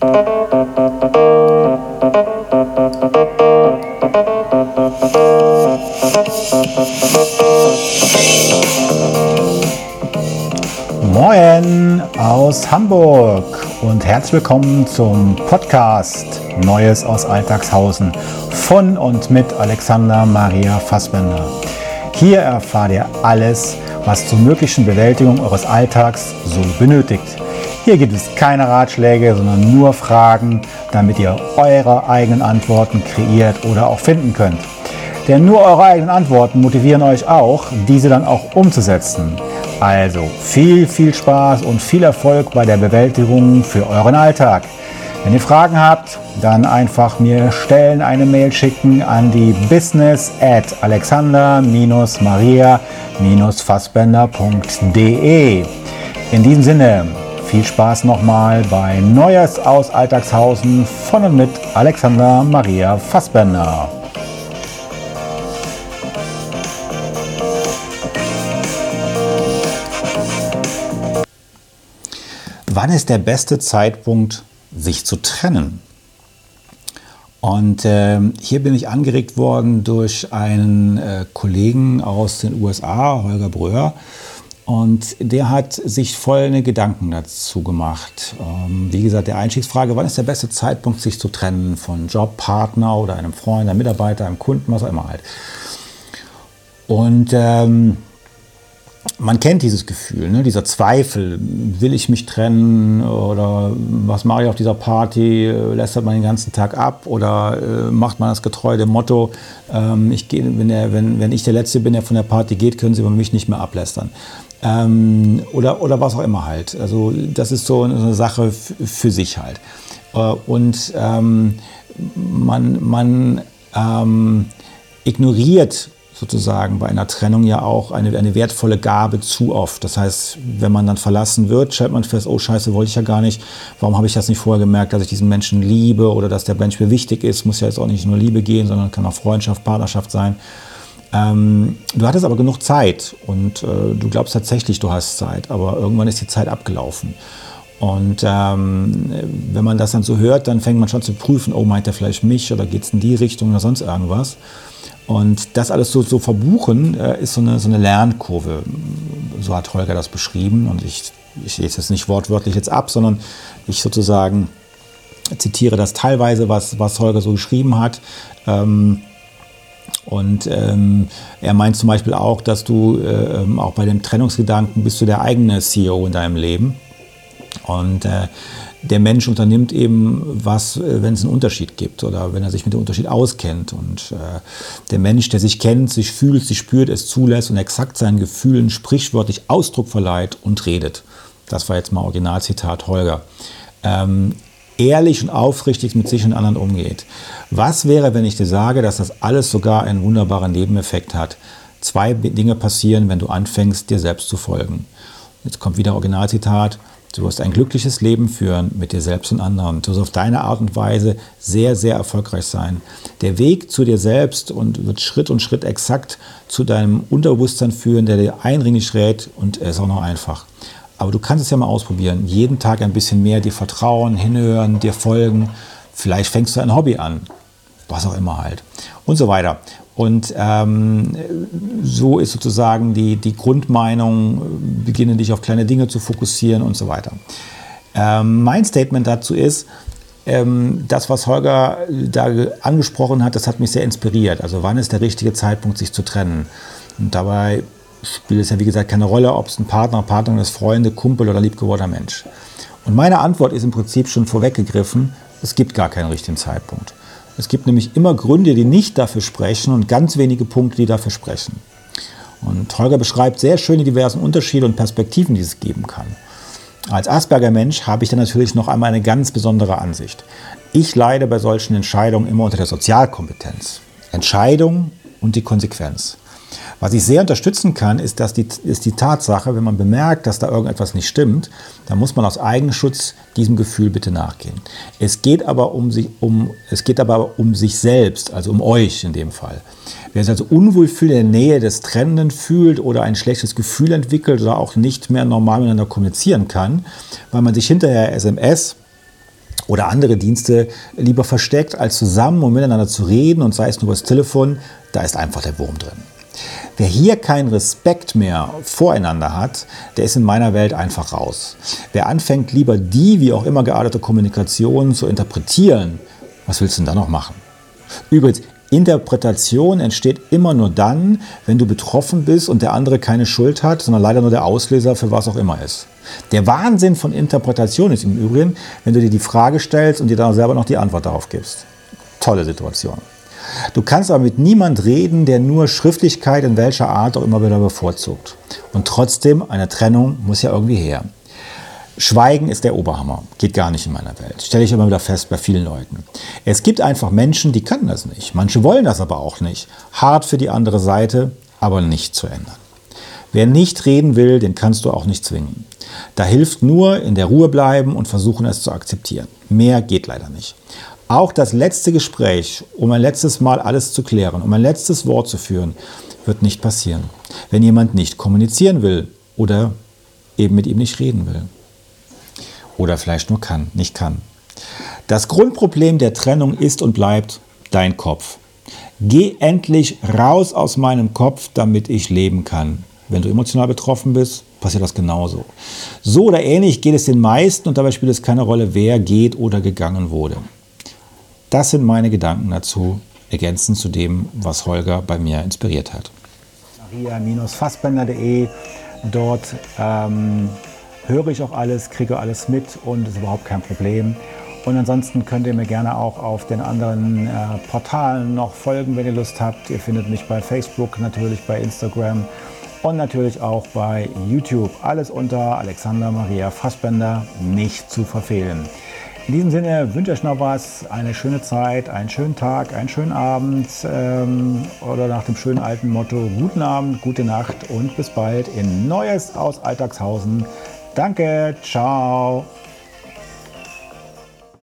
Moin aus Hamburg und herzlich willkommen zum Podcast Neues aus Alltagshausen von und mit Alexander Maria Fassbender. Hier erfahrt ihr alles, was zur möglichen Bewältigung eures Alltags so benötigt. Hier gibt es keine Ratschläge, sondern nur Fragen, damit ihr eure eigenen Antworten kreiert oder auch finden könnt. Denn nur eure eigenen Antworten motivieren euch auch, diese dann auch umzusetzen. Also viel, viel Spaß und viel Erfolg bei der Bewältigung für euren Alltag. Wenn ihr Fragen habt, dann einfach mir stellen, eine Mail schicken an die business at alexander-maria-fassbender.de. In diesem Sinne, viel Spaß nochmal bei Neues aus Alltagshausen von und mit Alexander Maria Fassbender. Wann ist der beste Zeitpunkt, sich zu trennen? Und äh, hier bin ich angeregt worden durch einen äh, Kollegen aus den USA, Holger Bröhr. Und der hat sich folgende Gedanken dazu gemacht. Ähm, wie gesagt, der Einstiegsfrage, wann ist der beste Zeitpunkt, sich zu trennen von Jobpartner oder einem Freund, einem Mitarbeiter, einem Kunden, was auch immer halt. Und ähm, man kennt dieses Gefühl, ne? dieser Zweifel, will ich mich trennen oder was mache ich auf dieser Party, lästert man den ganzen Tag ab oder äh, macht man das getreu dem Motto, ähm, ich geh, wenn, der, wenn, wenn ich der Letzte bin, der von der Party geht, können sie über mich nicht mehr ablästern. Ähm, oder, oder was auch immer halt. Also das ist so eine Sache für sich halt. Äh, und ähm, man, man ähm, ignoriert sozusagen bei einer Trennung ja auch eine, eine wertvolle Gabe zu oft. Das heißt, wenn man dann verlassen wird, stellt man fest, oh scheiße, wollte ich ja gar nicht. Warum habe ich das nicht vorher gemerkt, dass ich diesen Menschen liebe oder dass der Mensch mir wichtig ist? Muss ja jetzt auch nicht nur Liebe gehen, sondern kann auch Freundschaft, Partnerschaft sein. Ähm, du hattest aber genug Zeit und äh, du glaubst tatsächlich, du hast Zeit, aber irgendwann ist die Zeit abgelaufen. Und ähm, wenn man das dann so hört, dann fängt man schon zu prüfen, oh, meint er vielleicht mich oder geht es in die Richtung oder sonst irgendwas. Und das alles so, so verbuchen, äh, ist so eine, so eine Lernkurve. So hat Holger das beschrieben. Und ich, ich lese es nicht wortwörtlich jetzt ab, sondern ich sozusagen zitiere das teilweise, was, was Holger so geschrieben hat. Ähm, und ähm, er meint zum Beispiel auch, dass du äh, auch bei dem Trennungsgedanken bist du der eigene CEO in deinem Leben. Und äh, der Mensch unternimmt eben was, äh, wenn es einen Unterschied gibt oder wenn er sich mit dem Unterschied auskennt. Und äh, der Mensch, der sich kennt, sich fühlt, sich spürt, es zulässt und exakt seinen Gefühlen sprichwörtlich Ausdruck verleiht und redet. Das war jetzt mal Originalzitat Holger. Ähm, ehrlich und aufrichtig mit sich und anderen umgeht. Was wäre, wenn ich dir sage, dass das alles sogar einen wunderbaren Nebeneffekt hat? Zwei Dinge passieren, wenn du anfängst, dir selbst zu folgen. Jetzt kommt wieder Originalzitat. Du wirst ein glückliches Leben führen mit dir selbst und anderen. Du wirst auf deine Art und Weise sehr, sehr erfolgreich sein. Der Weg zu dir selbst und wird Schritt und Schritt exakt zu deinem Unterbewusstsein führen, der dir eindringlich rät und er ist auch noch einfach. Aber du kannst es ja mal ausprobieren. Jeden Tag ein bisschen mehr dir vertrauen, hinhören, dir folgen. Vielleicht fängst du ein Hobby an. Was auch immer halt. Und so weiter. Und ähm, so ist sozusagen die, die Grundmeinung, beginne dich auf kleine Dinge zu fokussieren und so weiter. Ähm, mein Statement dazu ist, ähm, das, was Holger da angesprochen hat, das hat mich sehr inspiriert. Also wann ist der richtige Zeitpunkt, sich zu trennen? Und dabei spielt es ja, wie gesagt, keine Rolle, ob es ein Partner, Partnerin ist, Freunde, Kumpel oder liebgewordener Mensch. Und meine Antwort ist im Prinzip schon vorweggegriffen, es gibt gar keinen richtigen Zeitpunkt. Es gibt nämlich immer Gründe, die nicht dafür sprechen und ganz wenige Punkte, die dafür sprechen. Und Holger beschreibt sehr schön die diversen Unterschiede und Perspektiven, die es geben kann. Als Asperger-Mensch habe ich da natürlich noch einmal eine ganz besondere Ansicht. Ich leide bei solchen Entscheidungen immer unter der Sozialkompetenz. Entscheidung und die Konsequenz. Was ich sehr unterstützen kann, ist, dass die, ist die Tatsache, wenn man bemerkt, dass da irgendetwas nicht stimmt, dann muss man aus Eigenschutz diesem Gefühl bitte nachgehen. Es geht aber um sich, um, es geht aber um sich selbst, also um euch in dem Fall. Wer sich also unwohl fühlt, in der Nähe des Trennenden fühlt oder ein schlechtes Gefühl entwickelt oder auch nicht mehr normal miteinander kommunizieren kann, weil man sich hinterher SMS oder andere Dienste lieber versteckt, als zusammen um miteinander zu reden und sei es nur über das Telefon, da ist einfach der Wurm drin. Wer hier keinen Respekt mehr voreinander hat, der ist in meiner Welt einfach raus. Wer anfängt, lieber die wie auch immer geartete Kommunikation zu interpretieren, was willst du denn da noch machen? Übrigens, Interpretation entsteht immer nur dann, wenn du betroffen bist und der andere keine Schuld hat, sondern leider nur der Auslöser für was auch immer ist. Der Wahnsinn von Interpretation ist im Übrigen, wenn du dir die Frage stellst und dir dann selber noch die Antwort darauf gibst. Tolle Situation. Du kannst aber mit niemand reden, der nur Schriftlichkeit in welcher Art auch immer wieder bevorzugt. Und trotzdem, eine Trennung muss ja irgendwie her. Schweigen ist der Oberhammer. Geht gar nicht in meiner Welt. Stelle ich immer wieder fest bei vielen Leuten. Es gibt einfach Menschen, die können das nicht. Manche wollen das aber auch nicht. Hart für die andere Seite, aber nicht zu ändern. Wer nicht reden will, den kannst du auch nicht zwingen. Da hilft nur in der Ruhe bleiben und versuchen es zu akzeptieren. Mehr geht leider nicht. Auch das letzte Gespräch, um ein letztes Mal alles zu klären, um ein letztes Wort zu führen, wird nicht passieren, wenn jemand nicht kommunizieren will oder eben mit ihm nicht reden will. Oder vielleicht nur kann, nicht kann. Das Grundproblem der Trennung ist und bleibt dein Kopf. Geh endlich raus aus meinem Kopf, damit ich leben kann. Wenn du emotional betroffen bist, passiert das genauso. So oder ähnlich geht es den meisten und dabei spielt es keine Rolle, wer geht oder gegangen wurde. Das sind meine Gedanken dazu, ergänzend zu dem, was Holger bei mir inspiriert hat. Maria-fassbender.de, dort ähm, höre ich auch alles, kriege alles mit und ist überhaupt kein Problem. Und ansonsten könnt ihr mir gerne auch auf den anderen äh, Portalen noch folgen, wenn ihr Lust habt. Ihr findet mich bei Facebook, natürlich bei Instagram und natürlich auch bei YouTube. Alles unter Alexander Maria Fassbender, nicht zu verfehlen. In diesem Sinne wünsche ich noch was, eine schöne Zeit, einen schönen Tag, einen schönen Abend ähm, oder nach dem schönen alten Motto guten Abend, gute Nacht und bis bald in Neues aus Alltagshausen. Danke, ciao.